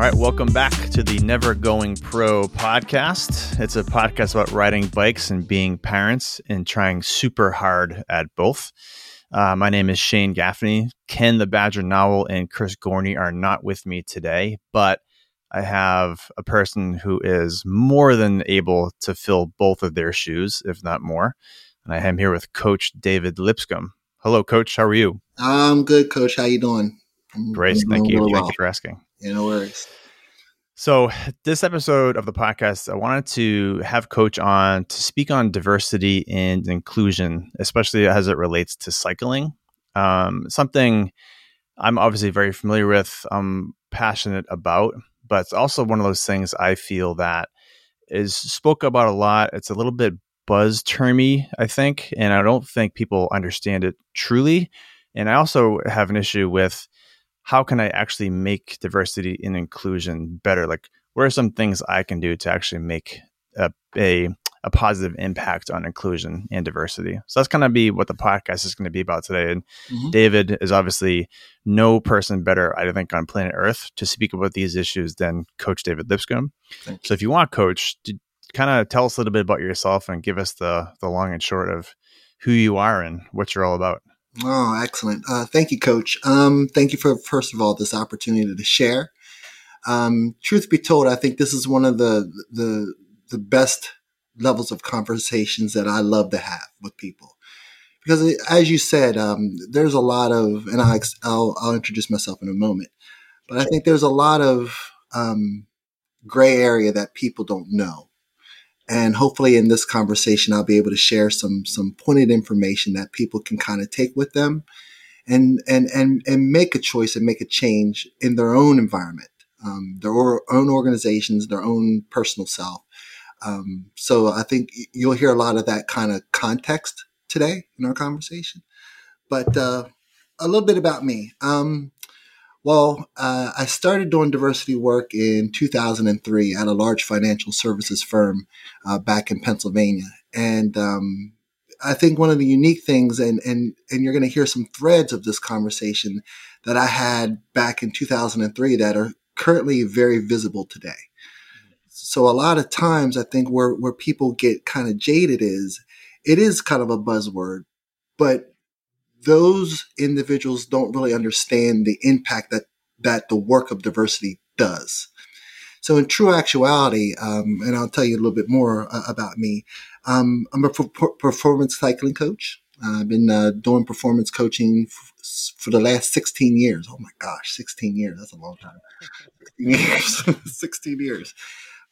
All right, welcome back to the Never Going Pro podcast. It's a podcast about riding bikes and being parents and trying super hard at both. Uh, my name is Shane Gaffney. Ken the Badger Novel and Chris Gorney are not with me today, but I have a person who is more than able to fill both of their shoes, if not more. And I am here with Coach David Lipscomb. Hello, Coach. How are you? I'm good, Coach. How you doing? I'm, Great. Thank you. Really Thank you for asking. Yeah, no. So, this episode of the podcast, I wanted to have Coach on to speak on diversity and inclusion, especially as it relates to cycling. Um, something I'm obviously very familiar with, I'm passionate about, but it's also one of those things I feel that is spoke about a lot. It's a little bit buzz termy, I think, and I don't think people understand it truly. And I also have an issue with how can I actually make diversity and inclusion better? Like, what are some things I can do to actually make a, a, a positive impact on inclusion and diversity? So that's going to be what the podcast is going to be about today. And mm-hmm. David is obviously no person better, I think, on planet Earth to speak about these issues than Coach David Lipscomb. So if you want, Coach, to kind of tell us a little bit about yourself and give us the the long and short of who you are and what you're all about. Oh, excellent. Uh, thank you, Coach. Um, thank you for, first of all, this opportunity to share. Um, truth be told, I think this is one of the, the, the best levels of conversations that I love to have with people. Because as you said, um, there's a lot of, and I'll, I'll, I'll, introduce myself in a moment, but I think there's a lot of um, gray area that people don't know. And hopefully in this conversation, I'll be able to share some, some pointed information that people can kind of take with them and, and, and, and make a choice and make a change in their own environment, um, their own organizations, their own personal self. Um, so I think you'll hear a lot of that kind of context today in our conversation. But uh, a little bit about me. Um, well, uh, I started doing diversity work in 2003 at a large financial services firm uh, back in Pennsylvania. And um, I think one of the unique things, and, and, and you're going to hear some threads of this conversation that I had back in 2003 that are currently very visible today. So a lot of times I think where, where people get kind of jaded is it is kind of a buzzword, but those individuals don't really understand the impact that that the work of diversity does. So, in true actuality, um, and I'll tell you a little bit more uh, about me. Um, I'm a performance cycling coach. I've been uh, doing performance coaching f- for the last 16 years. Oh my gosh, 16 years. That's a long time. 16 years. 16 years.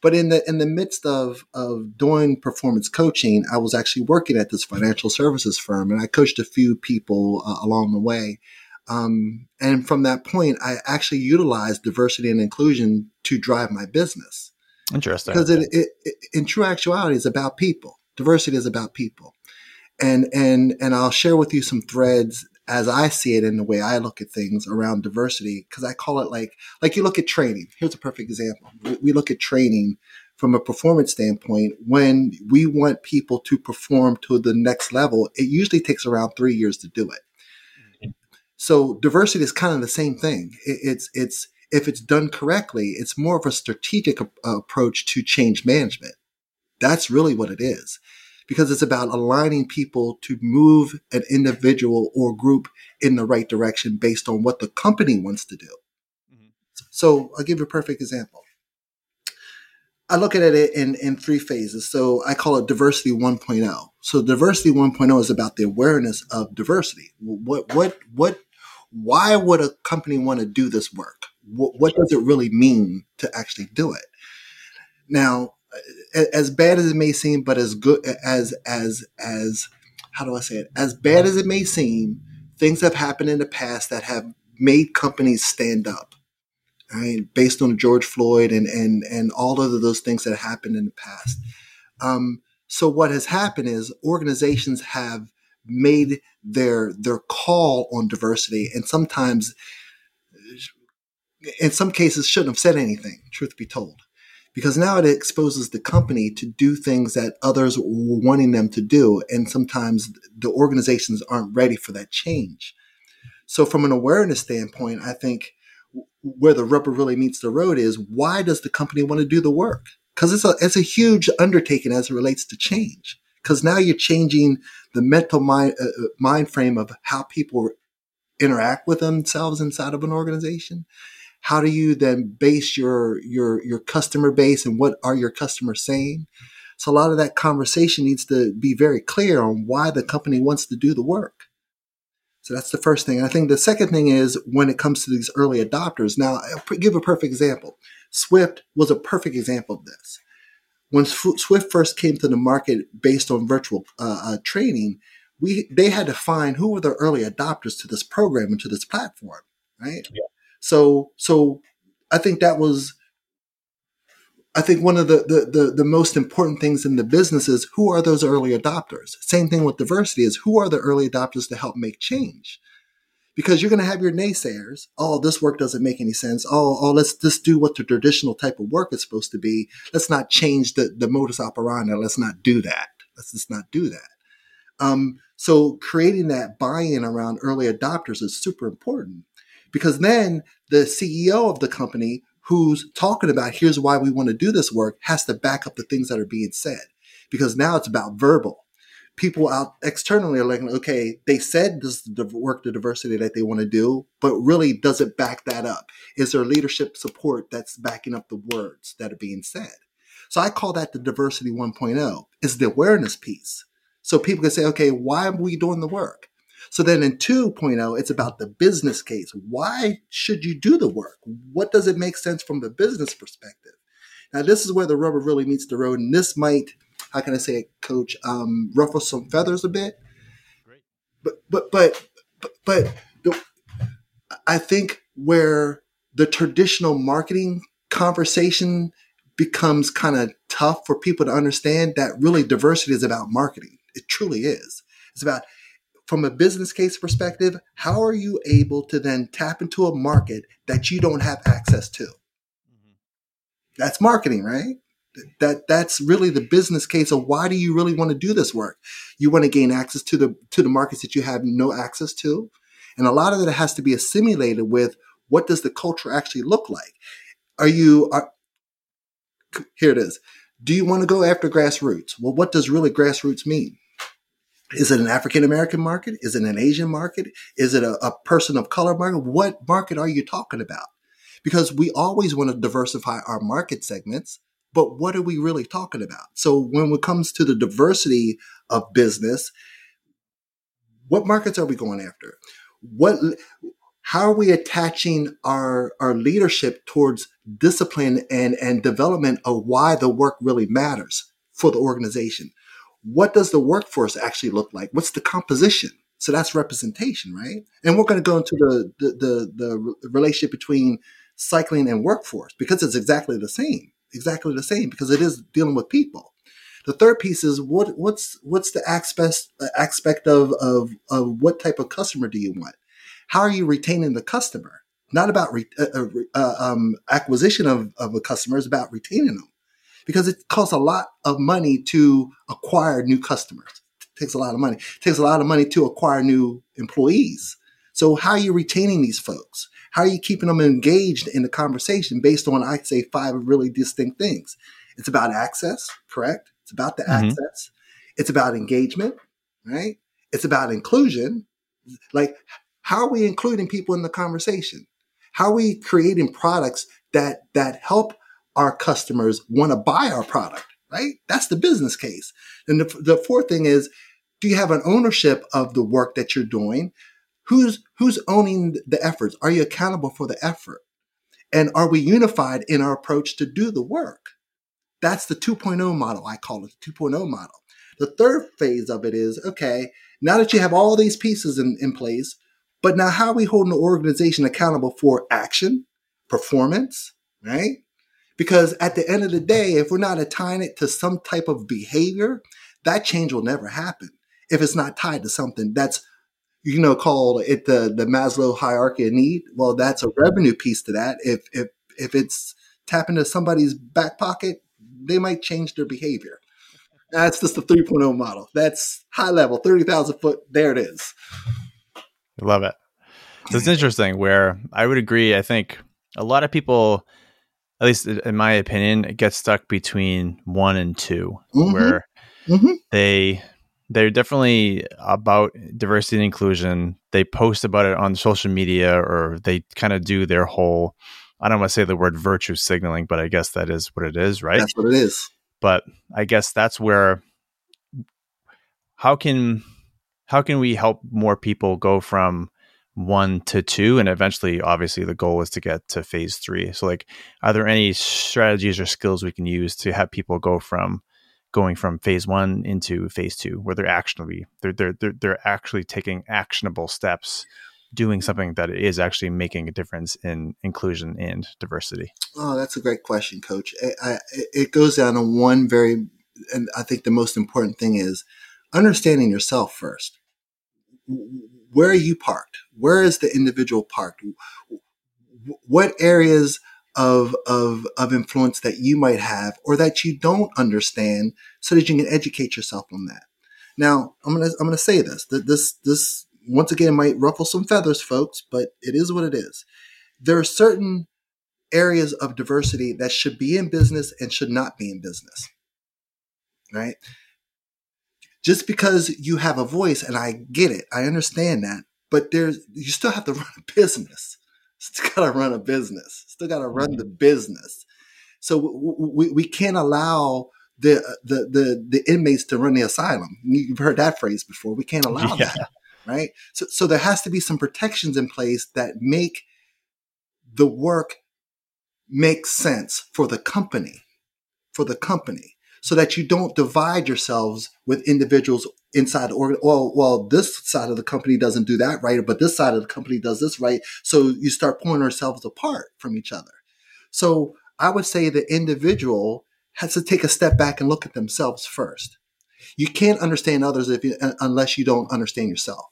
But in the in the midst of of doing performance coaching, I was actually working at this financial services firm, and I coached a few people uh, along the way. Um, and from that point, I actually utilized diversity and inclusion to drive my business. Interesting, because it, it, it in true actuality is about people. Diversity is about people, and and and I'll share with you some threads as I see it in the way I look at things around diversity, because I call it like like you look at training. Here's a perfect example. We look at training from a performance standpoint. When we want people to perform to the next level, it usually takes around three years to do it. So diversity is kind of the same thing. it's it's if it's done correctly, it's more of a strategic approach to change management. That's really what it is because it's about aligning people to move an individual or group in the right direction based on what the company wants to do. Mm-hmm. So I'll give you a perfect example. I look at it in, in three phases. So I call it diversity 1.0. So diversity 1.0 is about the awareness of diversity. What, what, what, why would a company want to do this work? What, what does it really mean to actually do it? Now, as bad as it may seem, but as good as as as how do I say it? As bad as it may seem, things have happened in the past that have made companies stand up. Right, based on George Floyd and and and all of those things that happened in the past. Um, so what has happened is organizations have made their their call on diversity, and sometimes, in some cases, shouldn't have said anything. Truth be told, because now it exposes the company to do things that others were wanting them to do. And sometimes the organizations aren't ready for that change. So from an awareness standpoint, I think where the rubber really meets the road is why does the company want to do the work? Because it's a it's a huge undertaking as it relates to change. Because now you're changing the mental mind uh, uh, mind frame of how people interact with themselves inside of an organization. How do you then base your your your customer base and what are your customers saying? So a lot of that conversation needs to be very clear on why the company wants to do the work. So that's the first thing. I think the second thing is when it comes to these early adopters. Now, I'll give a perfect example. Zwift was a perfect example of this. When Zwift first came to the market based on virtual uh, uh, training, we they had to find who were the early adopters to this program and to this platform, right? Yeah. So, so I think that was I think one of the, the, the, the, most important things in the business is who are those early adopters? Same thing with diversity is who are the early adopters to help make change? Because you're going to have your naysayers. Oh, this work doesn't make any sense. Oh, oh, let's just do what the traditional type of work is supposed to be. Let's not change the, the modus operandi. Let's not do that. Let's just not do that. Um, so creating that buy-in around early adopters is super important because then the CEO of the company who's talking about here's why we want to do this work has to back up the things that are being said because now it's about verbal. People out externally are like okay they said this is the work the diversity that they want to do but really does it back that up? Is there leadership support that's backing up the words that are being said? So i call that the diversity 1.0 is the awareness piece so people can say okay why are we doing the work so then in 2.0, it's about the business case. Why should you do the work? What does it make sense from the business perspective? Now, this is where the rubber really meets the road. And this might, how can I say it, coach, um, ruffle some feathers a bit. Great. But, but, but, but, but the, I think where the traditional marketing conversation becomes kind of tough for people to understand that really diversity is about marketing. It truly is. It's about from a business case perspective, how are you able to then tap into a market that you don't have access to? Mm-hmm. That's marketing, right? That that's really the business case of why do you really want to do this work? You want to gain access to the to the markets that you have no access to, and a lot of that has to be assimilated with what does the culture actually look like? Are you are, here it is. Do you want to go after grassroots? Well, what does really grassroots mean? Is it an African American market? Is it an Asian market? Is it a, a, person of color market? What market are you talking about? Because we always want to diversify our market segments, but what are we really talking about? So when it comes to the diversity of business, what markets are we going after? What, how are we attaching our, our leadership towards discipline and, and development of why the work really matters for the organization? What does the workforce actually look like? What's the composition? So that's representation, right? And we're going to go into the, the, the, the relationship between cycling and workforce because it's exactly the same, exactly the same because it is dealing with people. The third piece is what what's what's the aspect aspect of, of of what type of customer do you want? How are you retaining the customer? Not about re, uh, uh, uh um, acquisition of, of a customer; it's about retaining them because it costs a lot of money to acquire new customers. It takes a lot of money. It takes a lot of money to acquire new employees. So how are you retaining these folks? How are you keeping them engaged in the conversation based on, I'd say, five really distinct things? It's about access, correct? It's about the mm-hmm. access. It's about engagement, right? It's about inclusion. Like, how are we including people in the conversation? How are we creating products that that help our customers want to buy our product, right? That's the business case. And the, the fourth thing is, do you have an ownership of the work that you're doing? Who's, who's owning the efforts? Are you accountable for the effort? And are we unified in our approach to do the work? That's the 2.0 model. I call it the 2.0 model. The third phase of it is, okay, now that you have all these pieces in, in place, but now how are we holding the organization accountable for action, performance, right? Because at the end of the day, if we're not tying it to some type of behavior, that change will never happen. If it's not tied to something that's, you know, called it the, the Maslow hierarchy of need. Well, that's a revenue piece to that. If, if, if it's tapping into somebody's back pocket, they might change their behavior. That's just the 3.0 model. That's high level, 30,000 foot. There it is. I love it. So it's interesting where I would agree. I think a lot of people, at least in my opinion, it gets stuck between one and 2 Mhm. where Mhm. they they're definitely about diversity and inclusion. They post about it on social media, or they kind of do their whole. I don't want to say the word virtue signaling, but I guess that is what it is, right? That's what it is. but I guess that's where how can how can we help more people go from one to two and eventually obviously the goal is to get to phase three so like are there any strategies or skills we can use to have people go from going from phase one into phase two where they're actually they're they're they're, they're actually taking actionable steps doing something that is actually making a difference in inclusion and diversity Oh, that's a great question, Coach. I, I, it goes down to one very, and I think the most important thing is understanding yourself first. Where are you parked? Where is the individual parked? What areas of, of, of influence that you might have or that you don't understand so that you can educate yourself on that? Now, I'm going to, I'm going to say this, that this, this once again might ruffle some feathers, folks, but it is what it is. There are certain areas of diversity that should be in business and should not be in business. Right? Just because you have a voice, and I get it, I understand that, but there's you still have to run a business. Still got to run a business. Still got to run the mm-hmm. business. So we, we can't allow the, the the the inmates to run the asylum. You've heard that phrase before. We can't allow Yeah. that, right? So so there has to be some protections in place that make the work make sense for the company, for the company, so that you don't divide yourselves with individuals inside the organ. Well, well, this side of the company doesn't do that right, but this side of the company does this right. So you start pulling ourselves apart from each other. So I would say the individual has to take a step back and look at themselves first. You can't understand others if you, unless you don't understand yourself.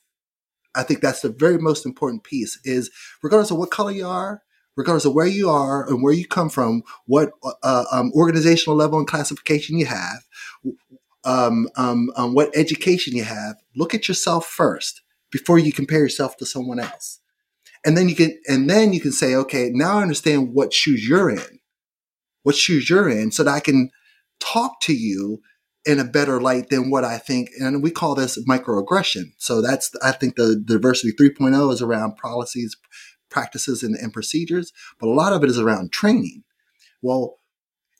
I think that's the very most important piece is regardless of what color you are, regardless of where you are and where you come from, what uh, um, organizational level and classification you have, um, um, um, what education you have, look at yourself first before you compare yourself to someone else. And then you can, and then you can say, okay, now I understand what shoes you're in, what shoes you're in, so that I can talk to you in a better light than what I think. And we call this microaggression. So that's, I think the diversity 3.0 is around policies, practices, and, and procedures, but a lot of it is around training. Well,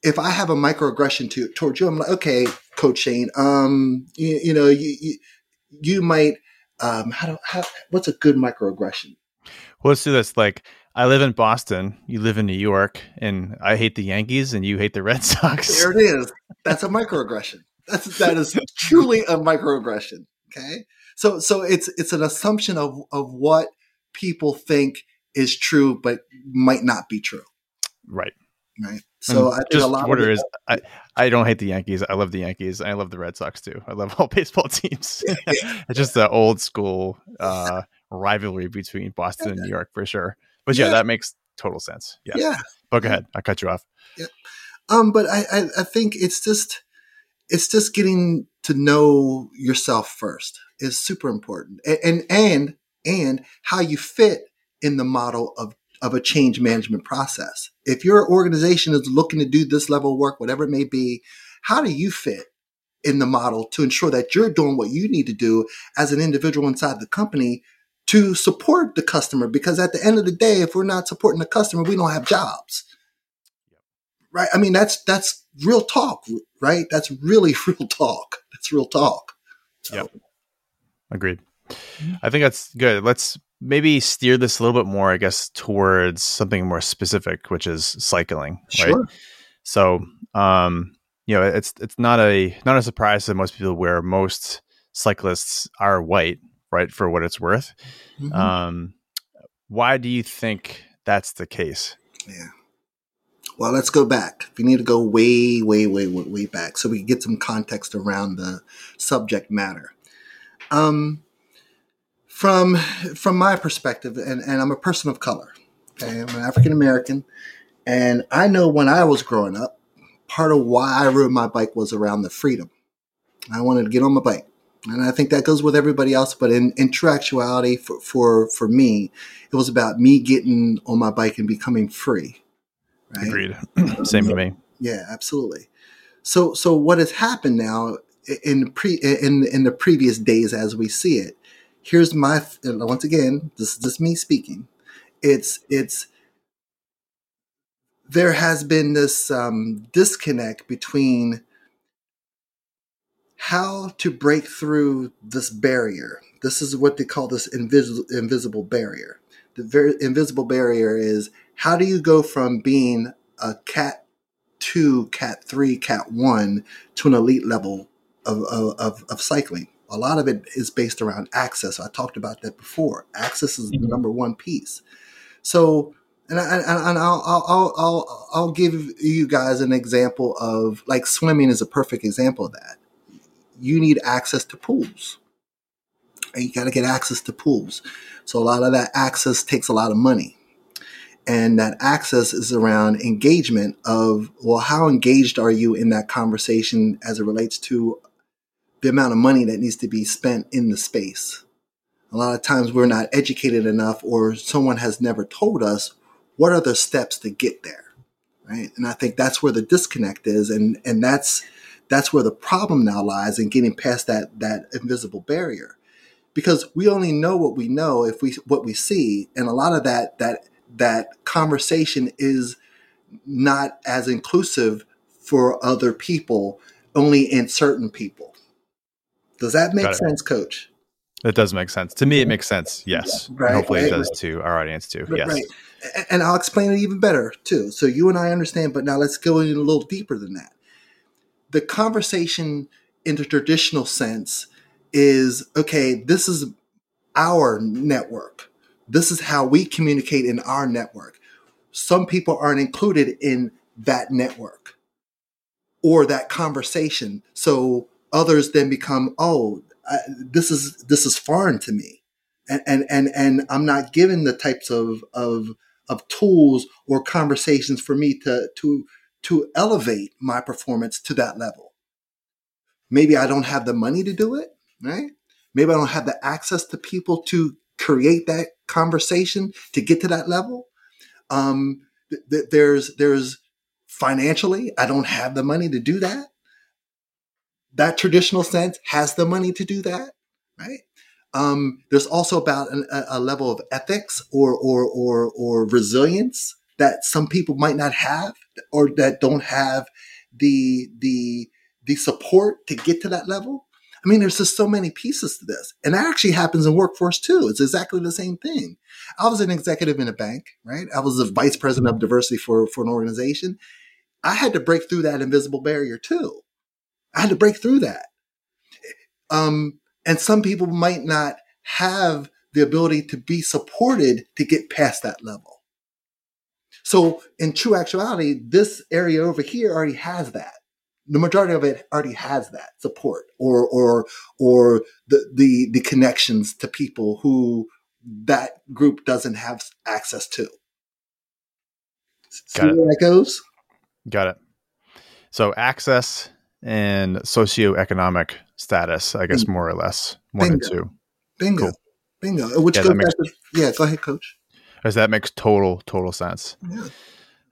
if I have a microaggression to, towards you, I'm like, okay, Coach Shane, um, you, you know, you, you, you might, um, how do, how, what's a good microaggression? Well, let's do this. Like, I live in Boston, you live in New York, and I hate the Yankees and you hate the Red Sox. There it is. That's a microaggression. That's that is truly a microaggression. Okay. So so it's it's an assumption of of what people think is true, but might not be true. Right. Right. So And I think just a lot order is I, I don't hate the Yankees. I love the Yankees. I love the Red Sox too. I love all baseball teams. it's just the old school uh, rivalry between Boston and New York for sure. But yeah, Yeah. that makes total sense. Yeah. yeah. But go ahead. I cut you off. Yeah. Um, but I, I, I think it's just it's just getting to know yourself first is super important, and and and, and how you fit in the model of of a change management process. If your organization is looking to do this level of work, whatever it may be, how do you fit in the model to ensure that you're doing what you need to do as an individual inside the company to support the customer? Because at the end of the day, if we're not supporting the customer, we don't have jobs right? I mean, that's that's real talk, right? That's really real talk. That's real talk. So, Yep. Agreed. Mm-hmm. I think that's good. Let's maybe steer this a little bit more, I guess, towards something more specific, which is cycling, right? Sure. So, um, you know, it's it's not a not a surprise to most people where most cyclists are white, right? For what it's worth. Mhm. Um, why do you think that's the case? yeah. Well, let's go back. We need to go way, way, way, way, way back so we can get some context around the subject matter. Um, from from my perspective, and, and I'm a person of color. Okay, I'm an African American, and I know when I was growing up, part of why I rode my bike was around the freedom. I wanted to get on my bike. And I think that goes with everybody else. But in, in true actuality, for, for, for me, it was about me getting on my bike and becoming free. Right? Agreed. Same with me. Yeah, absolutely. So, so what has happened now in pre in in the previous days as we see it? Here's my once again. This is just me speaking. It's it's there has been this um, disconnect between how to break through this barrier. This is what they call this invis- invisible barrier. The very invisible barrier is how do you go from being a cat two, cat three, cat one to an elite level of, of, of, cycling? A lot of it is based around access. I talked about that before. Access is mm-hmm. the number one piece. So, and, I, and I'll, I'll, I'll, I'll give you guys an example of like swimming is a perfect example of that you need access to pools. And you got to get access to pools. So a lot of that access takes a lot of money. And that access is around engagement of, well, how engaged are you in that conversation as it relates to the amount of money that needs to be spent in the space? A lot of times we're not educated enough or someone has never told us what are the steps to get there. Right. And I think that's where the disconnect is. And, and that's, that's where the problem now lies in getting past that that invisible barrier because we only know what we know if we what we see and a lot of that that that conversation is not as inclusive for other people only in certain people does that make sense coach? It does make sense. To me it makes sense yes. Right, hopefully right, it does right. to our audience too yes. and i'll explain it even better too. So you and i understand but now let's go in a little deeper than that. The conversation in the traditional sense is okay, this is our network. This is how we communicate in our network. Some people aren't included in that network or that conversation. So others then become, oh, I, this is this is foreign to me, and and and and I'm not given the types of of of tools or conversations for me to to to elevate my performance to that level. Maybe I don't have the money to do it, right? Maybe I don't have the access to people to create that conversation to get to that level. Um, th- th- there's there's financially, I don't have the money to do that. That traditional sense has the money to do that, right? Um, there's also about an, a, level of ethics or or or or resilience that some people might not have or that don't have the the the support to get to that level. I mean, there's just so many pieces to this. And that actually happens in workforce too. It's exactly the same thing. I was an executive in a bank, right? I was the vice president of diversity for, for an organization. I had to break through that invisible barrier too. I had to break through that. Um, and some people might not have the ability to be supported to get past that level. So in true actuality, this area over here already has that. The majority of it already has that support or or or the the, the connections to people who that group doesn't have access to. Got See it. where that goes? Got it. So access and socioeconomic status, I guess, Bingo. more or less, one Bingo. and two. Bingo. Cool. Bingo. Which yeah, goes makes, to, yeah, go ahead, coach because that makes total total sense. Yeah.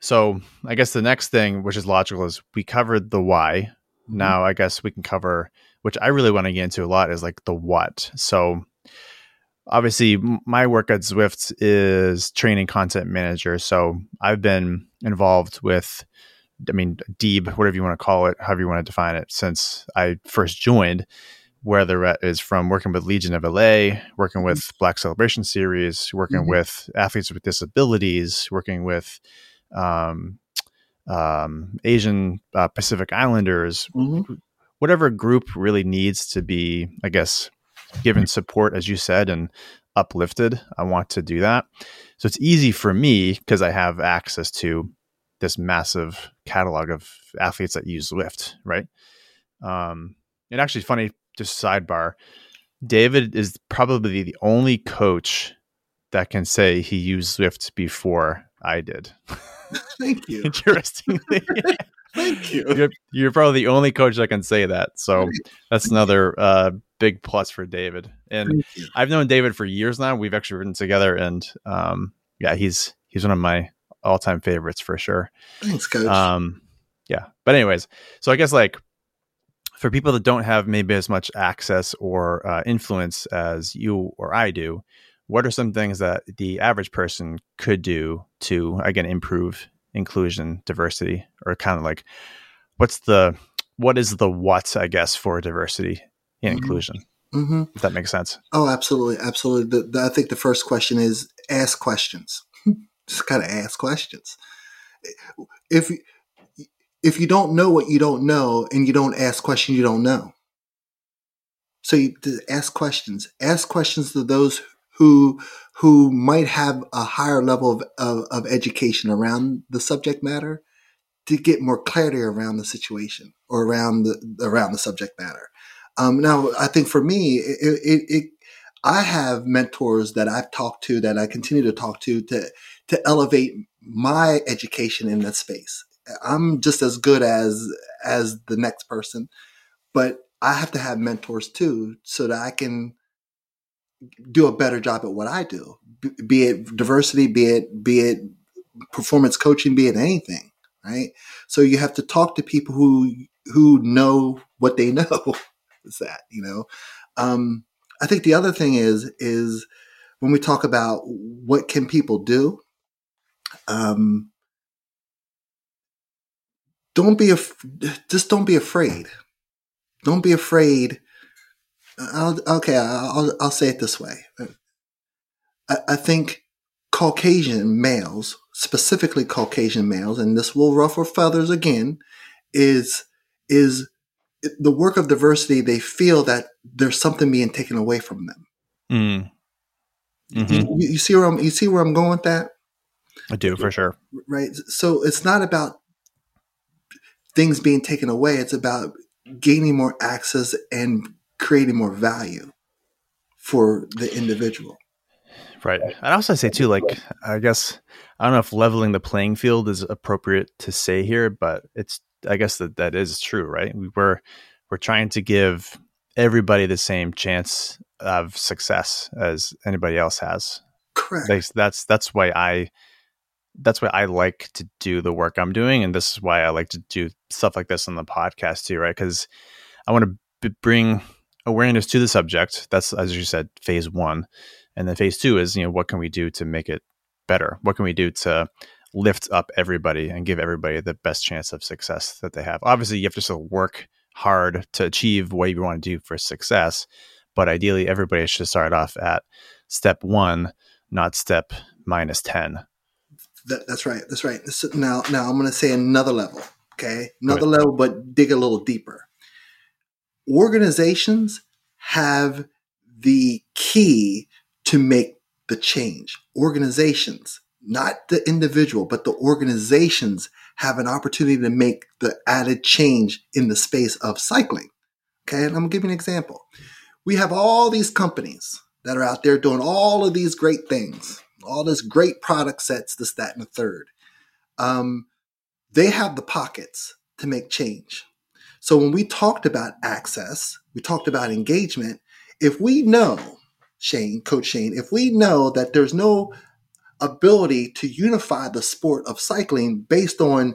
So I guess the next thing, which is logical, is we covered the why. Mm-hmm. Now I guess we can cover, which I really want to get into a lot, is like the what. So obviously my work at Zwift is training content manager. So I've been involved with, I mean, DEIB, whatever you want to call it, however you want to define it, since I first joined whether it is from working with Legion of LA, working with mm-hmm. Black Celebration Series, working mm-hmm. with athletes with disabilities, working with um, um, Asian uh, Pacific Islanders, mm-hmm. whatever group really needs to be, I guess, given support, as you said, and uplifted. I want to do that. So it's easy for me because I have access to this massive catalog of athletes that use Zwift, right? Um, and actually, funny just sidebar, David is probably the only coach that can say he used Zwift before I did. Thank you. Interestingly. Thank you. You're, you're, probably the only coach that can say that. So that's another uh, big plus for David. And I've known David for years now. We've actually written together, and um, yeah, he's he's one of my all time favorites for sure. Thanks, coach. Um, yeah, but anyways, so I guess like for people that don't have maybe as much access or uh, influence as you or I do, what are some things that the average person could do to again improve inclusion, diversity, or kind of like what's the what is the what I guess for diversity and mm-hmm. inclusion? Mm-hmm. If that makes sense. Oh, absolutely, absolutely. The, the, I think the first question is ask questions. Just gotta ask questions. If if you don't know what you don't know and you don't ask questions you don't know. So you ask questions. Ask questions to those who who might have a higher level of, of, of, education around the subject matter to get more clarity around the situation or around the around the subject matter. Um, now, I think for me, it, it, it, I have mentors that I've talked to that I continue to talk to to to elevate my education in that space. I'm just as good as as the next person, but I have to have mentors too, so that I can do a better job at what I do. Be it diversity, be it be it performance coaching, be it anything, right? So you have to talk to people who who know what they know. is that you know? Um, I think the other thing is is when we talk about what can people do. Um, don't be af- just don't be afraid. Don't be afraid. I'll, okay, I'll, I'll say it this way. I, I think Caucasian males, specifically Caucasian males, and this will ruffle feathers again, is is the work of diversity. They feel that there's something being taken away from them. Mm. Mm-hmm. You, you, see where I'm. You see where I'm going with that. I do for sure. Right. So it's not about things being taken away. It's about gaining more access and creating more value for the individual. Right. I'd also say too, like I guess I don't know if leveling the playing field is appropriate to say here, but it's I guess that that is true, right? We are we're trying to give everybody the same chance of success as anybody else has. Correct. That's that's why I that's why I like to do the work I'm doing, and this is why I like to do stuff like this on the podcast too, right? Because I want to b- bring awareness to the subject. That's as you said, phase one, and then phase two is you know what can we do to make it better? What can we do to lift up everybody and give everybody the best chance of success that they have? Obviously, you have to still work hard to achieve what you want to do for success, but ideally, everybody should start off at step one, not step minus ten that, that's right. That's right. now, now I'm going to say another level. Okay, another level, but dig a little deeper. Organizations have the key to make the change. Organizations, not the individual, but the organizations have an opportunity to make the added change in the space of cycling. Okay, and I'm gonna give you an example. We have all these companies that are out there doing all of these great things all this great product sets, this, that, and the third. Um, they have the pockets to make change. So when we talked about access, we talked about engagement. If we know, Shane, Coach Shane, if we know that there's no ability to unify the sport of cycling based on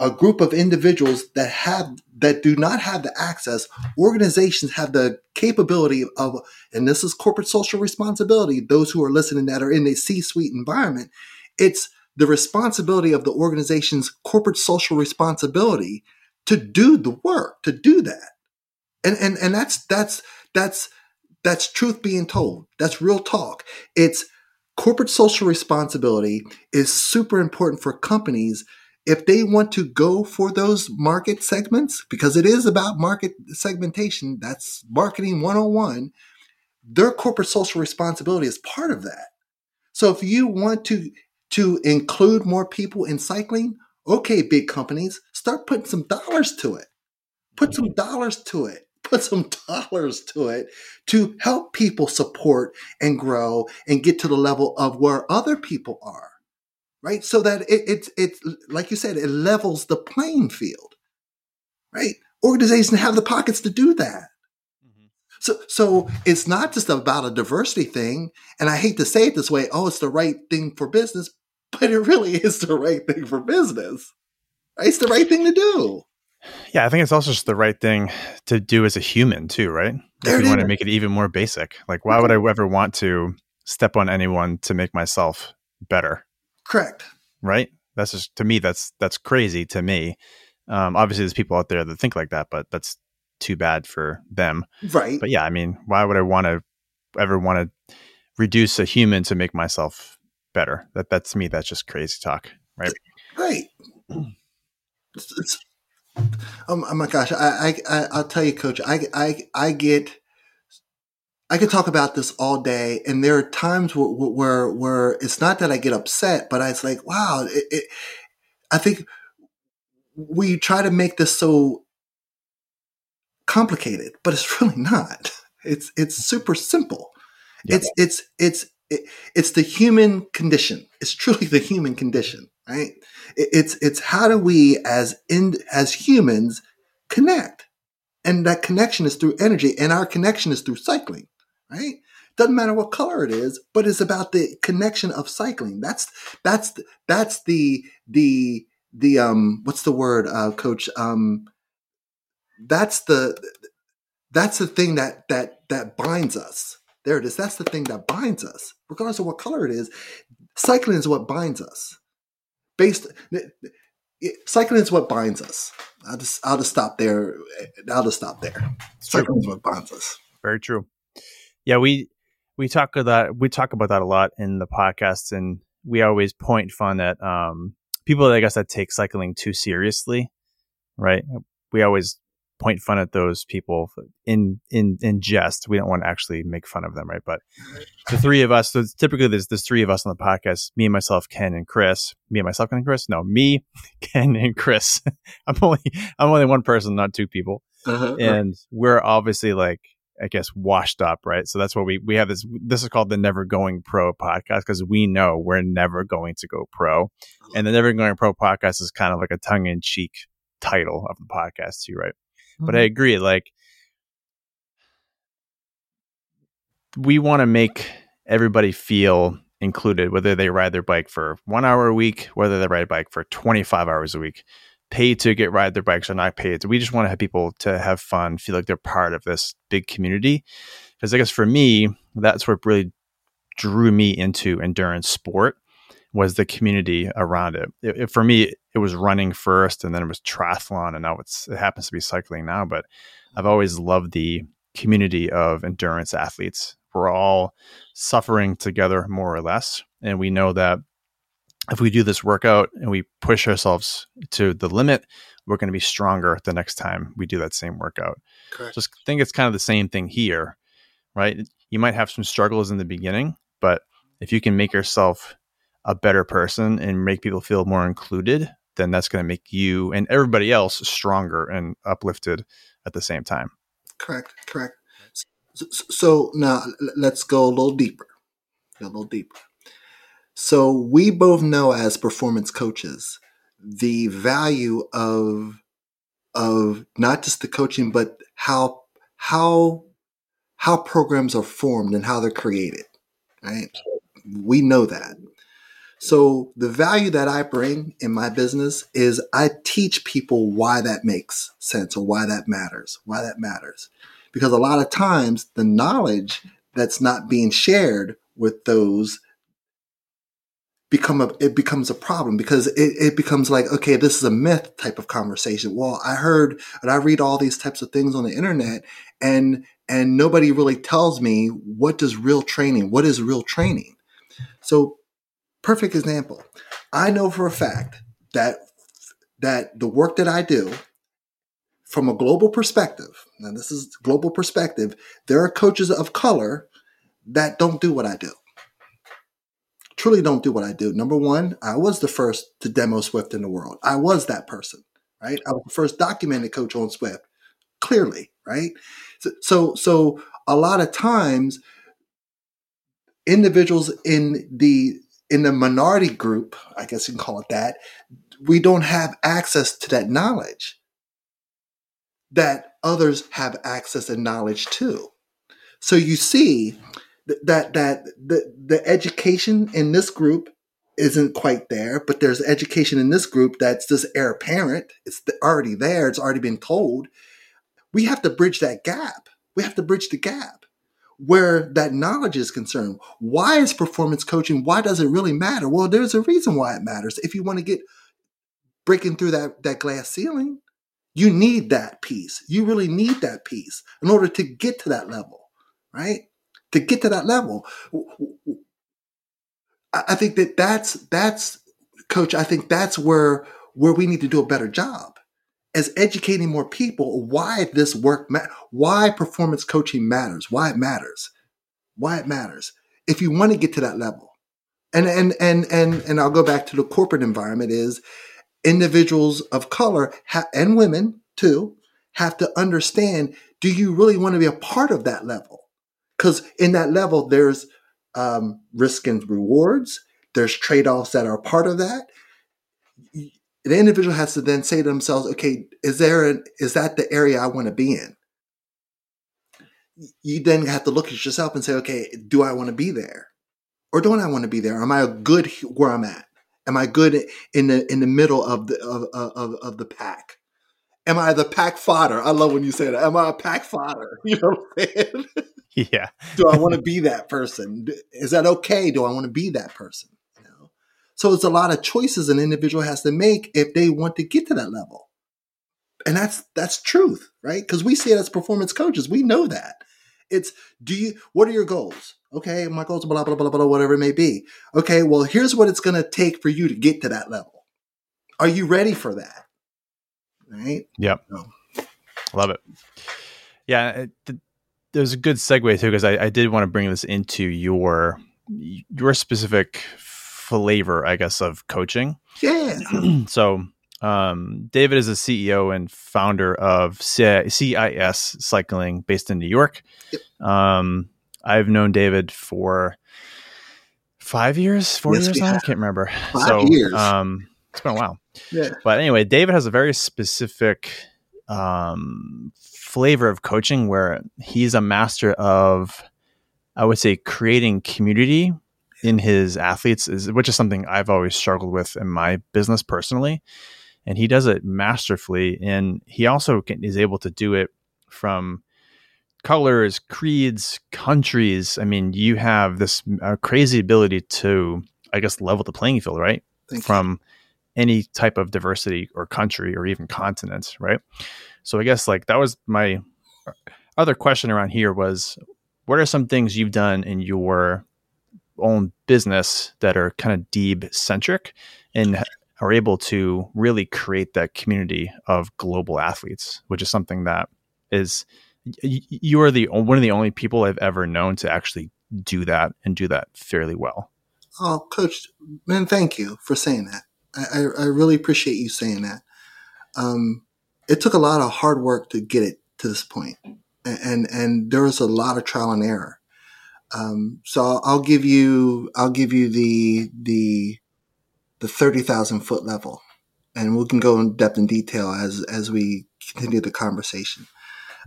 a group of individuals that have that do not have the access organizations have the capability of and this is corporate social responsibility those who are listening that are in a c-suite environment it's the responsibility of the organization's corporate social responsibility to do the work to do that. And and and that's that's that's that's truth being told. That's real talk. It's corporate social responsibility is super important for companies if they want to go for those market segments, because it is about market segmentation, that's marketing 101, their corporate social responsibility is part of that. So if you want to to include more people in cycling, okay, big companies, start putting some dollars to it. Put some dollars to it. Put some dollars to it to help people support and grow and get to the level of where other people are. Right? So that it, it's it's like you said, it levels the playing field, right? Organizations have the pockets to do that. Mm-hmm. So, so it's not just about a diversity thing. And I hate to say it this way. Oh, it's the right thing for business, but it really is the right thing for business. Right? It's the right thing to do. Yeah, I think it's also just the right thing to do as a human too, right? There if you want to make it even more basic. Like why would I ever want to step on anyone to make myself better? Correct. Right? That's just to me that's that's crazy to me. Um, obviously there's people out there that think like that, but that's too bad for them. Right. But yeah, I mean, why would I want to ever want to reduce a human to make myself better? That that's me. That's just crazy talk, right? Right. It's, it's, Oh, oh my gosh, I, I, I will tell you, Coach, I, I, I get, I could talk about this all day, and there are times where, where, where it's not that I get upset, but I, it's like, wow, it, it, I think we try to make this so complicated, but it's really not. It's it's super simple. Yep. It's it's it's it, it's the human condition. It's truly the human condition, right? It's it's how do we as in as humans connect, and that connection is through energy, and our connection is through cycling, right? Doesn't matter what color it is, but it's about the connection of cycling. That's that's that's the the the um what's the word, uh, Coach? Um, that's the that's the thing that that that binds us. There it is. That's the thing that binds us, regardless of what color it is. Cycling is what binds us based cycling is what binds us. I'll just I'll just stop there. I'll just stop there. Cycling is what binds us. Very true. Yeah, we we talk about we talk about that a lot in the podcast, and we always point fun at um, people, I guess, that take cycling too seriously. Right? We always point fun at those people in in in jest. We don't want to actually make fun of them, right? But the three of us, so typically there's there's three of us on the podcast: me and myself, Ken and Chris. Me and myself, Ken and Chris. No, me, Ken and Chris. I'm only I'm only one person, not two people. Uh-huh, and we're obviously like I guess washed up, right? So that's what we we have this. This is called the Never Going Pro podcast because we know we're never going to go pro, and the Never Going Pro podcast is kind of like a tongue in cheek title of the podcast too, right? But I mm-hmm. agree. Like, we want to make everybody feel included, whether they ride their bike for one hour a week, whether they ride a bike for 25 hours a week, paid to get ride their bikes or not paid. We just want to have people to have fun, feel like they're part of this big community. Because I guess for me, that's what really drew me into endurance sport was the community around it. it, it for me, it was running first, and then it was triathlon, and now it's it happens to be cycling now. But I've always loved the community of endurance athletes. We're all suffering together, more or less, and we know that if we do this workout and we push ourselves to the limit, we're going to be stronger the next time we do that same workout. Correct. Just think it's kind of the same thing here, right? You might have some struggles in the beginning, but if you can make yourself a better person and make people feel more included, then that's going to make you and everybody else stronger and uplifted at the same time. Correct, correct. So, so now let's go a little deeper. A little deeper. So we both know as performance coaches the value of of not just the coaching, but how how how programs are formed and how they're created. Right? We know that. So the value that I bring in my business is I teach people why that makes sense or why that matters, why that matters. Because a lot of times the knowledge that's not being shared with those become a it becomes a problem because it, it becomes like okay this is a myth type of conversation well i heard and i read all these types of things on the internet and and nobody really tells me what does real training what is real training so perfect example. I know for a fact that that the work that I do from a global perspective, now this is global perspective, there are coaches of color that don't do what I do. Truly don't do what I do. Number one, I was the first to demo Zwift in the world. I was that person, right? I was the first documented coach on Zwift, clearly, right? So, so, so a lot of times individuals in the in the minority group, I guess you can call it that, we don't have access to that knowledge that others have access and knowledge to. So you see that that the the education in this group isn't quite there, but there's education in this group that's just heir apparent. It's already there. It's already been told. We have to bridge that gap. We have to bridge the gap where that knowledge is concerned. Why is performance coaching? Why does it really matter? Well, there's a reason why it matters. If you want to get breaking through that, that glass ceiling, you need that piece. You really need that piece in order to get to that level, right? To get to that level. I think that that's, that's, coach, I think that's where, where we need to do a better job as educating more people why this work, ma- why performance coaching matters, why it matters, why it matters. If you want to get to that level, and and and and and I'll go back to the corporate environment is individuals of color ha- and women too have to understand: Do you really want to be a part of that level? Because in that level, there's um, risk and rewards. There's trade offs that are part of that the individual has to then say to themselves, okay, is there an, is that the area I want to be in? You then have to look at yourself and say, okay, do I want to be there? Or don't I want to be there? Am I good where I'm at? Am I good in the in the middle of the of, of, of the pack? Am I the pack fodder? I love when you say that. Am I a pack fodder? You know what I'm saying? Yeah. do I want to be that person? Is that okay? Do I want to be that person? You know? So it's a lot of choices an individual has to make if they want to get to that level. And that's that's truth, right? Because we see it as performance coaches. We know that. It's do you what are your goals? Okay, my goals, blah blah blah blah, whatever it may be. Okay, well, here's what it's gonna take for you to get to that level. Are you ready for that? Right? Yep. So. Love it. Yeah, it, there's a good segue too because I, I did want to bring this into your your specific flavor, I guess, of coaching. Yeah. so, um, David is a CEO and founder of CIS Cycling based in New York. Yep. Um, I've known David for five years, four yes, years now. I can't remember. Five so, years. Um, it's been a while. Yeah. But anyway, David has a very specific um, flavor of coaching where he's a master of, I would say, creating community in his athletes is which is something I've always struggled with in my business personally. And he does it masterfully. And he also can, is able to do it from colors creeds countries. I mean you have this uh, crazy ability to i guess level the playing field right? Thank from you. Any type of diversity or country or even continent right so i guess like that was my other question around here was what are some things you've done in your own business that are kind of DEIB centric and are able to really create that community of global athletes, which is something that is you are the one of the only people I've ever known to actually do that and do that fairly well. Oh, coach, man, thank you for saying that. I, I, really appreciate you saying that. Um, it took a lot of hard work to get it to this point, and and, and there was a lot of trial and error. Um, so I'll give you I'll give you the the the thirty thousand foot level, and we can go in depth and detail as as we continue the conversation.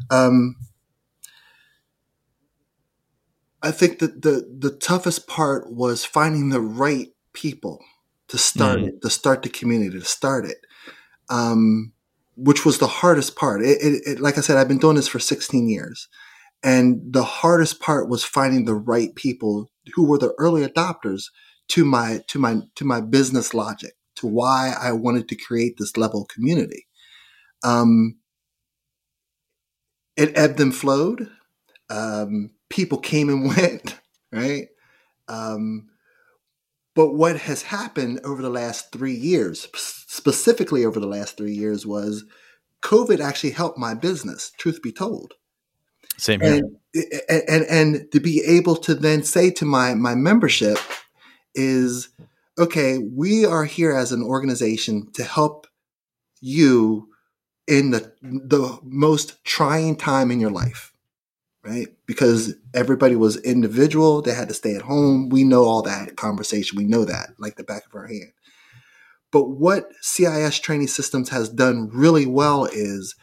Um, I think that the the toughest part was finding the right people to start mm-hmm. it, to start the community, to start it. Um, which was the hardest part. It, it, it, like I said, I've been doing this for 16 years. And the hardest part was finding the right people who were the early adopters to my to my to my business logic, to why I wanted to create this level of community. Um, it ebbed and flowed. Um, people came and went, right? Um, but what has happened over the last three years, specifically over the last three years, was COVID actually helped my business, truth be told. Same here. And, and, and to be able to then say to my my membership is okay, we are here as an organization to help you in the the most trying time in your life. Right? Because everybody was individual. They had to stay at home. We know all that conversation. We know that like the back of our hand. But what CIS training systems has done really well is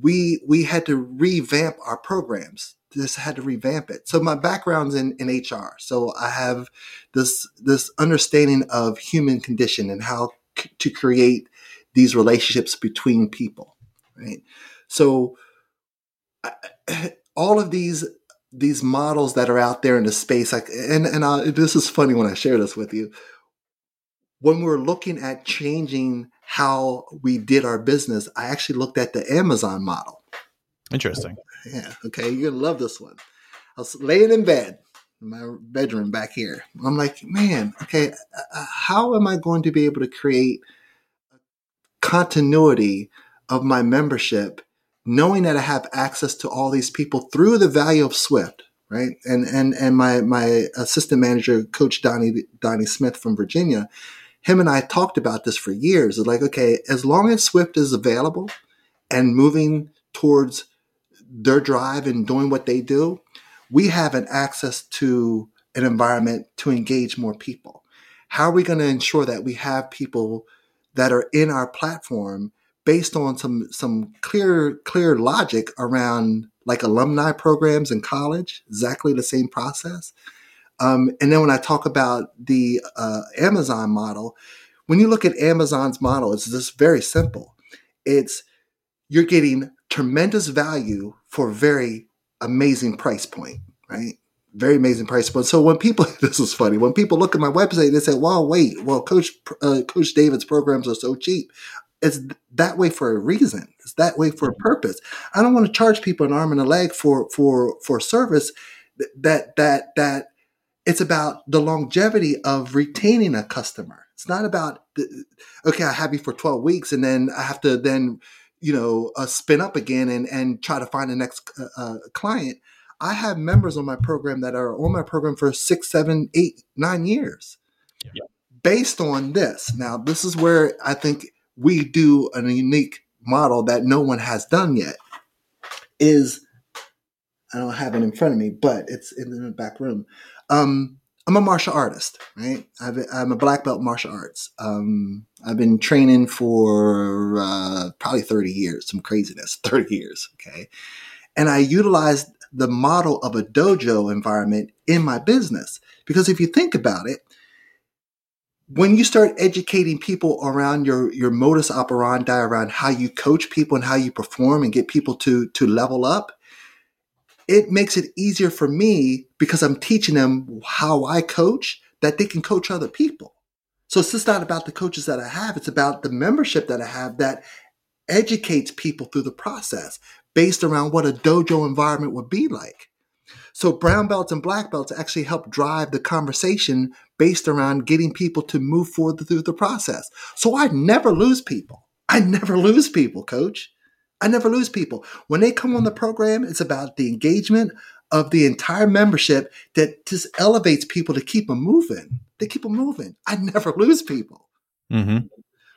we we had to revamp our programs. This had to revamp it. So my background's in, in HR. So I have this this understanding of human condition and how c- to create these relationships between people, right? So all of these these models that are out there in the space, like, and and I, this is funny when I share this with you. When we're looking at changing how we did our business, I actually looked at the Amazon model. Interesting. Yeah. Okay. You're gonna love this one. I was laying in bed, in my bedroom back here. I'm like, man, okay, uh, how am I going to be able to create continuity of my membership knowing that I have access to all these people through the value of Zwift, right? And and and my my assistant manager, Coach Donnie Donnie Smith from Virginia, him and I talked about this for years. It's like, okay, as long as Zwift is available and moving towards their drive and doing what they do, we have an access to an environment to engage more people. How are we going to ensure that we have people that are in our platform based on some some clear clear logic around like alumni programs in college, exactly the same process. Um, and then when I talk about the uh, Amazon model, when you look at Amazon's model, it's just very simple. It's you're getting tremendous value for very amazing price point, right? Very amazing price point. So when people, this is funny, when people look at my website, they say, "Well, wait, well, Coach uh, Coach David's programs are so cheap." It's that way for a reason. It's that way for a purpose. I don't want to charge people an arm and a leg for for for service that that that it's about the longevity of retaining a customer. It's not about the, okay, I have you for 12 weeks and then I have to then you know uh, spin up again and and try to find the next uh, uh, client. I have members on my program that are on my program for six, seven, eight, nine years. Yeah. Based on this. Now, this is where I think we do a unique model that no one has done yet is I don't have it in front of me, but it's in the back room. Um, I'm a martial artist, right? i am a black belt martial arts. Um, I've been training for uh, probably 30 years, some craziness, 30 years, okay? And I utilized the model of a dojo environment in my business because if you think about it, when you start educating people around your your modus operandi around how you coach people and how you perform and get people to to level up it makes it easier for me because i'm teaching them how i coach that they can coach other people. So it's just not about the coaches that i have it's about the membership that i have that educates people through the process based around what a dojo environment would be like so brown belts and black belts actually help drive the conversation based around getting people to move forward through the process. So I never lose people. I never lose people, coach. I never lose people. When they come on the program, it's about the engagement of the entire membership that just elevates people to keep them moving. They keep them moving. I never lose people. Mm-hmm.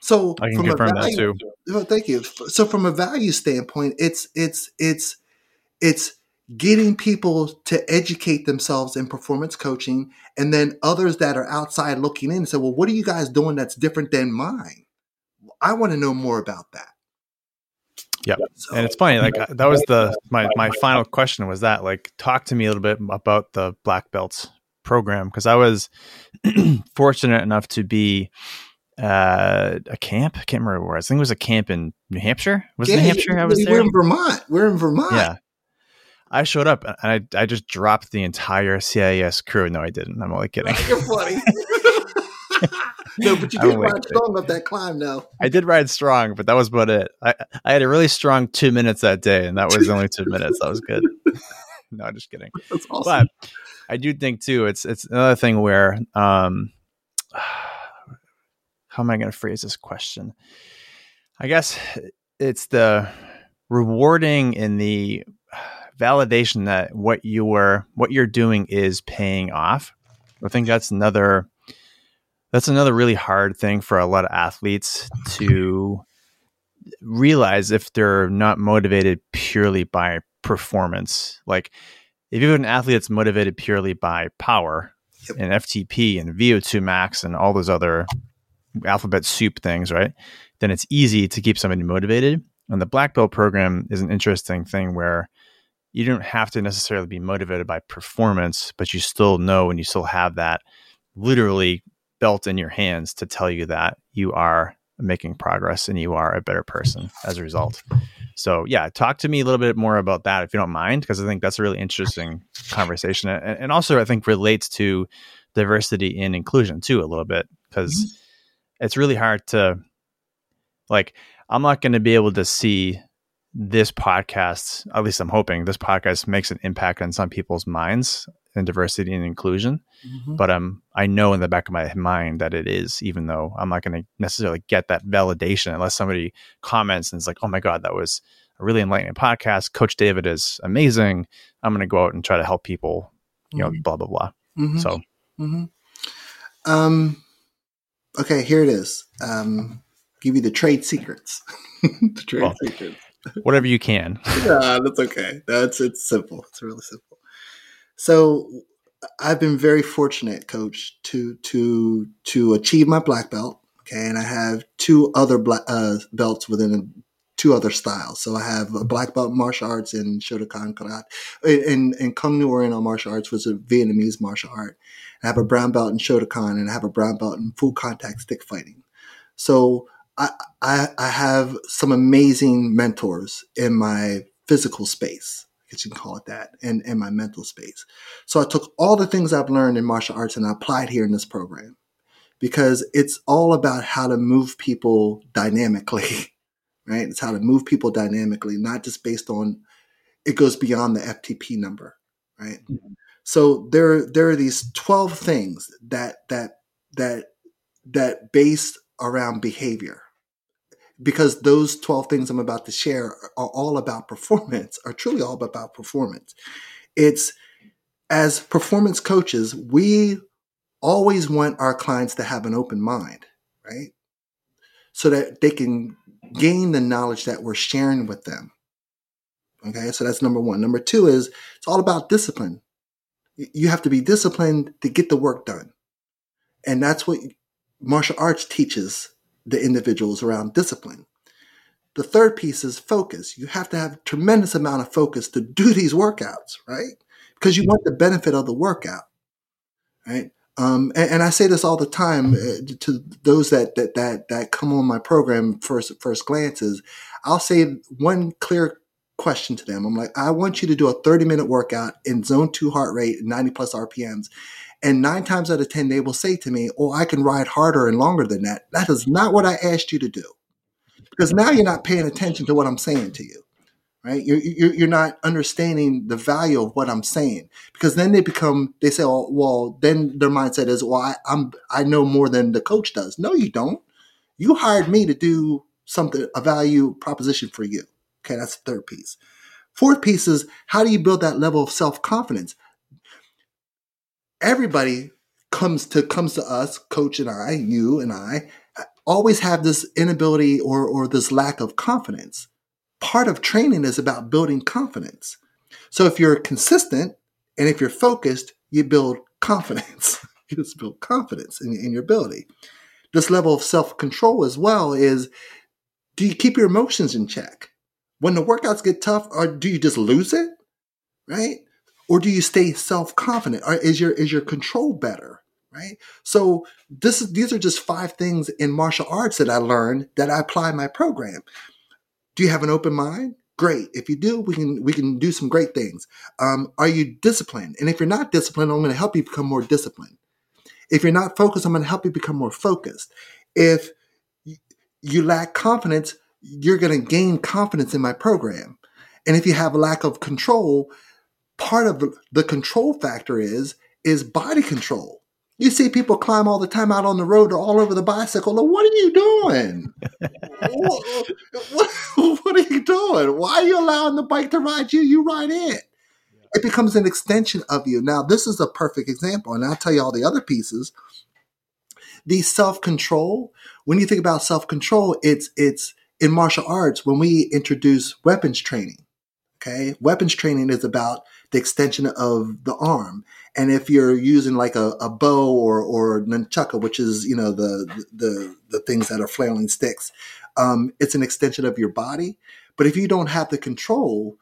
So I can confirm value, that too. Well, thank you. So from a value standpoint, it's it's it's it's getting people to educate themselves in performance coaching and then others that are outside looking in and say well what are you guys doing that's different than mine i want to know more about that yeah so, and it's funny like that was the my my final question was that like talk to me a little bit about the black belts program because i was fortunate enough to be uh, a camp. I can't remember where. I think it was a camp in New Hampshire. Was yeah, it New Hampshire? I was there? we're in Vermont. We're in Vermont. Yeah, I showed up and I, I just dropped the entire CIS crew. No, I didn't. I'm only kidding. You're funny. no, but you did ride strong up that climb now. I did ride strong, but that was about it. I, I had a really strong two minutes that day, and that was only two minutes. That was good. no, I'm just kidding. That's awesome. But I do think too, it's it's another thing where um how am I gonna phrase this question? I guess it's the rewarding in the validation that what you were what you're doing is paying off. I think that's another that's another really hard thing for a lot of athletes to realize if they're not motivated purely by performance. Like if you have an athlete that's motivated purely by power yep. and FTP and VO2 max and all those other alphabet soup things, right? Then it's easy to keep somebody motivated. And the black belt program is an interesting thing where you don't have to necessarily be motivated by performance, but you still know and you still have that literally belt in your hands to tell you that you are making progress and you are a better person as a result. So, yeah, talk to me a little bit more about that if you don't mind, because I think that's a really interesting conversation. And, and, also, I think relates to diversity and inclusion too, a little bit, because mm-hmm. it's really hard to, like, I'm not going to be able to see this podcast, at least I'm hoping this podcast makes an impact on some people's minds in diversity and inclusion. Mm-hmm. But um, I know in the back of my mind that it is, even though I'm not going to necessarily get that validation unless somebody comments and is like, "Oh my god, that was a really enlightening podcast." Coach David is amazing. I'm going to go out and try to help people. You know, mm-hmm. blah blah blah. Mm-hmm. So, mm-hmm. um, okay, here it is. Um, give you the trade secrets. the trade well, secrets whatever you can. yeah, that's okay. That's it's simple. It's really simple. So I've been very fortunate, coach, to to to achieve my black belt. Okay, and I have two other black uh, belts within two other styles. So I have a black belt in martial arts in Shotokan Karate, in in Cuong Nhu Oriental martial arts, was a Vietnamese martial art. I have a brown belt in Shotokan, and I have a brown belt in full contact stick fighting. So I, I, I have some amazing mentors in my physical space, I guess you can call it that, and in my mental space. So I took all the things I've learned in martial arts and I applied here in this program because it's all about how to move people dynamically, right? It's how to move people dynamically, not just based on it goes beyond the FTP number, right? Mm-hmm. So there there are these 12 things that that that that based around behavior. Because those 12 things I'm about to share are all about performance, are truly all about performance. It's as performance coaches, we always want our clients to have an open mind, right? So that they can gain the knowledge that we're sharing with them. Okay, so that's number one. Number two is it's all about discipline. You have to be disciplined to get the work done. And that's what martial arts teaches the individuals around discipline. The third piece is focus. You have to have tremendous amount of focus to do these workouts, right? Because you want the benefit of the workout, right? Um, and, and, I say this all the time uh, to those that, that that that come on my program first first glances. I'll say one clear question to them. I'm like, I want you to do a 30 minute workout in zone two heart rate, 90 plus RPMs, and nine times out of 10, they will say to me, Oh, I can ride harder and longer than that. That is not what I asked you to do. Because now you're not paying attention to what I'm saying to you, right? You're, you're, you're not understanding the value of what I'm saying. Because then they become, they say, Oh, well, then their mindset is, Well, I, I'm, I know more than the coach does. No, you don't. You hired me to do something, a value proposition for you. Okay, that's the third piece. Fourth piece is how do you build that level of self confidence? everybody comes to comes to us, coach and I, you and I, always have this inability or or this lack of confidence. Part of training is about building confidence. So if you're consistent and if you're focused, you build confidence. you just build confidence in, in your ability. This level of self control as well is do you keep your emotions in check? When the workouts get tough, or do you just lose it? Right? or do you stay self-confident? Or is your is your control better? Right? So this is these are just five things in martial arts that i learned that i apply my program. Do you have an open mind? Great. If you do we can we can do some great things. Um, are you disciplined? And if you're not disciplined i'm going to help you become more disciplined. If you're not focused i'm going to help you become more focused. If you lack confidence you're going to gain confidence in my program and if you have a lack of control part of the control factor is is body control. You see people climb all the time out on the road or all over the bicycle. what are you doing? what, what, what, are you doing? Why are you allowing the bike to ride you? You ride it. It becomes an extension of you. Now, this is a perfect example, and I'll tell you all the other pieces. The self control. When you think about self control, it's it's in martial arts when we introduce weapons training. Okay, weapons training is about the extension of the arm. And if you're using like a, a bow or or nunchaku, which is you know the the the things that are flailing sticks, um, it's an extension of your body. But if you don't have the control,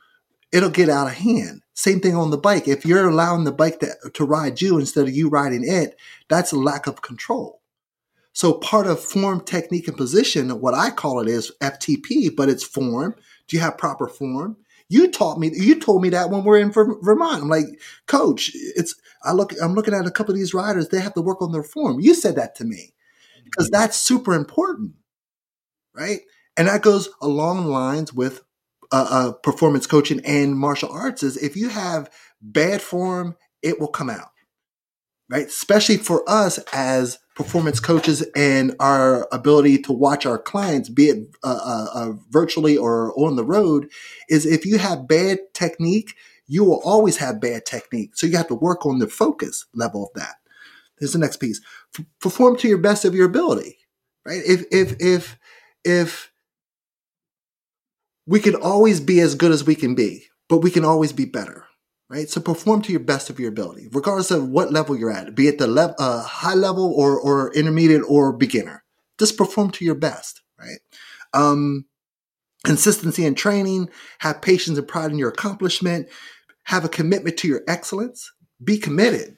it'll get out of hand. Same thing on the bike. If you're allowing the bike to, to ride you instead of you riding it, that's a lack of control. So part of form, technique, and position, what I call it is FTP, but it's form. Do you have proper form? You taught me. You told me that when we're in Vermont. I'm like, Coach, it's. I look. I'm looking at a couple of these riders. They have to work on their form. You said that to me because mm-hmm. that's super important, right? And that goes along the lines with uh, uh, performance coaching and martial arts. Is if you have bad form, it will come out, right? Especially for us as performance coaches and our ability to watch our clients, be it uh, uh, uh, virtually or on the road, is if you have bad technique, you will always have bad technique. So you have to work on the focus level of that. Here's the next piece: F- perform to your best of your ability. Right? If if if if we can always be as good as we can be, but we can always be better right? So perform to your best of your ability, regardless of what level you're at, be it the level, uh, high level or, or intermediate or beginner. Just perform to your best, right? Um, consistency in training, have patience and pride in your accomplishment, have a commitment to your excellence, be committed.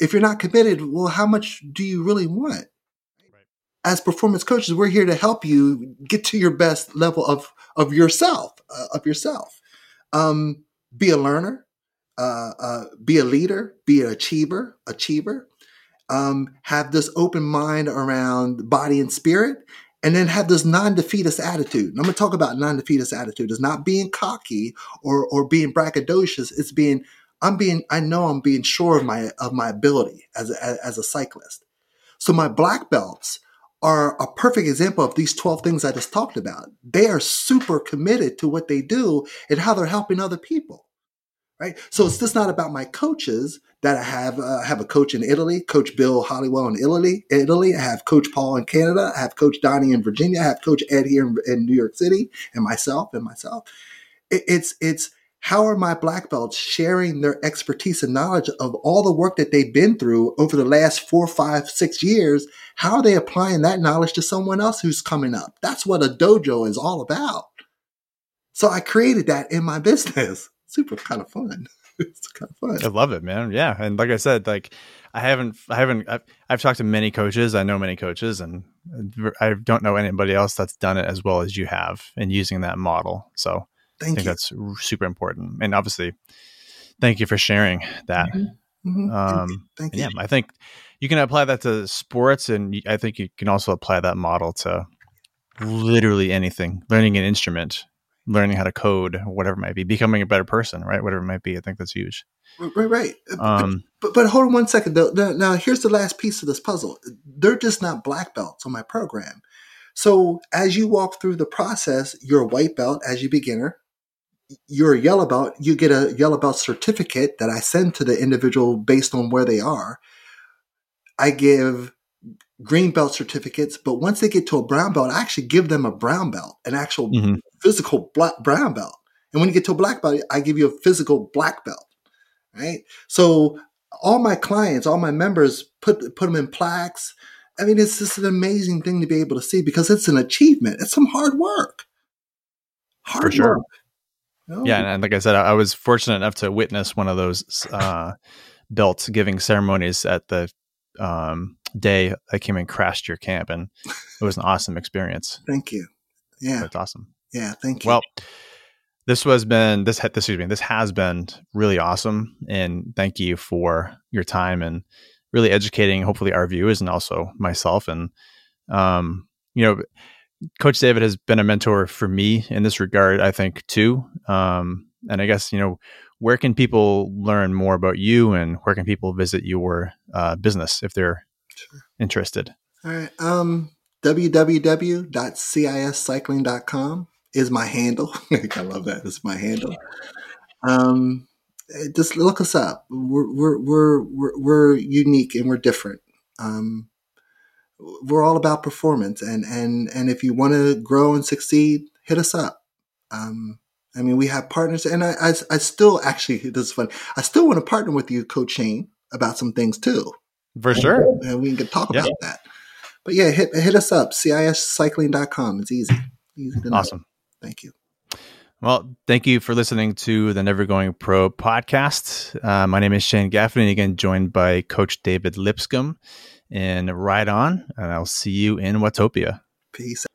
If you're not committed, well, how much do you really want? As performance coaches, we're here to help you get to your best level of of yourself, uh, of yourself. Um, be a learner, uh, uh, be a leader, be an achiever, achiever. Um, have this open mind around body and spirit, and then have this non-defeatist attitude. And I'm going to talk about non-defeatist attitude. It's not being cocky or or being braggadocious. It's being I'm being I know I'm being sure of my of my ability as a, as a cyclist. So my black belts are a perfect example of these 12 things I just talked about. They are super committed to what they do and how they're helping other people right? So it's just not about my coaches that I have. Uh, I have a coach in Italy, Coach Bill Hollywell in Italy. Italy, I have Coach Paul in Canada. I have Coach Donnie in Virginia. I have Coach Ed here in, in New York City, and myself and myself. It, it's it's how are my black belts sharing their expertise and knowledge of all the work that they've been through over the last four, five, six years? How are they applying that knowledge to someone else who's coming up? That's what a dojo is all about. So I created that in my business super kind of fun. it's kind of fun. I love it, man. Yeah, and like I said, like I haven't, I haven't, I've, I've, talked to many coaches. I know many coaches, and I don't know anybody else that's done it as well as you have in using that model. So thank I think you. that's super important. And obviously, thank you for sharing that. Mm-hmm. Mm-hmm. Um, thank you. Thank. Yeah, I think you can apply that to sports, and I think you can also apply that model to literally anything. Learning an instrument learning how to code, whatever it might be, becoming a better person, right? Whatever it might be. I think that's huge. Right, right. Um, but, but, hold on one second. Though. Now, here's the last piece of this puzzle. They're just not black belts on my program. So as you walk through the process, you're a white belt as you beginner. You're a yellow belt. You get a yellow belt certificate that I send to the individual based on where they are. I give green belt certificates, but once they get to a brown belt, I actually give them a brown belt, an actual mm-hmm. Physical black, brown belt. And when you get to a black belt, I give you a physical black belt, right? So all my clients, all my members put put them in plaques. I mean, it's just an amazing thing to be able to see because it's an achievement. It's some hard work. Hard For sure. Work. Yeah, and like I said, I was fortunate enough to witness one of those uh, belt giving ceremonies at the um, day I came and crashed your camp, and it was an awesome experience. Thank you. Yeah, that's awesome. Yeah, thank you. Well, this was been this excuse me this has been really awesome, and thank you for your time and really educating hopefully our viewers and also myself. And um, you know, Coach David has been a mentor for me in this regard. I think too. Um, and I guess you know where can people learn more about you and where can people visit your uh, business if they're sure. interested? All right. Um, www.ciscycling.com is my handle. I love that. It's my handle. Um, just look us up. We're, we're, we're, we're, we're unique and we're different. Um, we're all about performance and, and, and if you want to grow and succeed, hit us up. Um, I mean, we have partners, and I, I, I still actually, this is funny. I still want to partner with you, Coach Shane, about some things too. For sure. And we can talk yeah. about that. But yeah, hit hit us up, ciscycling.com. It's easy. Easy to know. Thank you. Well, thank you for listening to the Never Going Pro podcast. Uh, my name is Shane Gaffney, again, joined by Coach David Lipscomb. And ride on, and I'll see you in Watopia. Peace.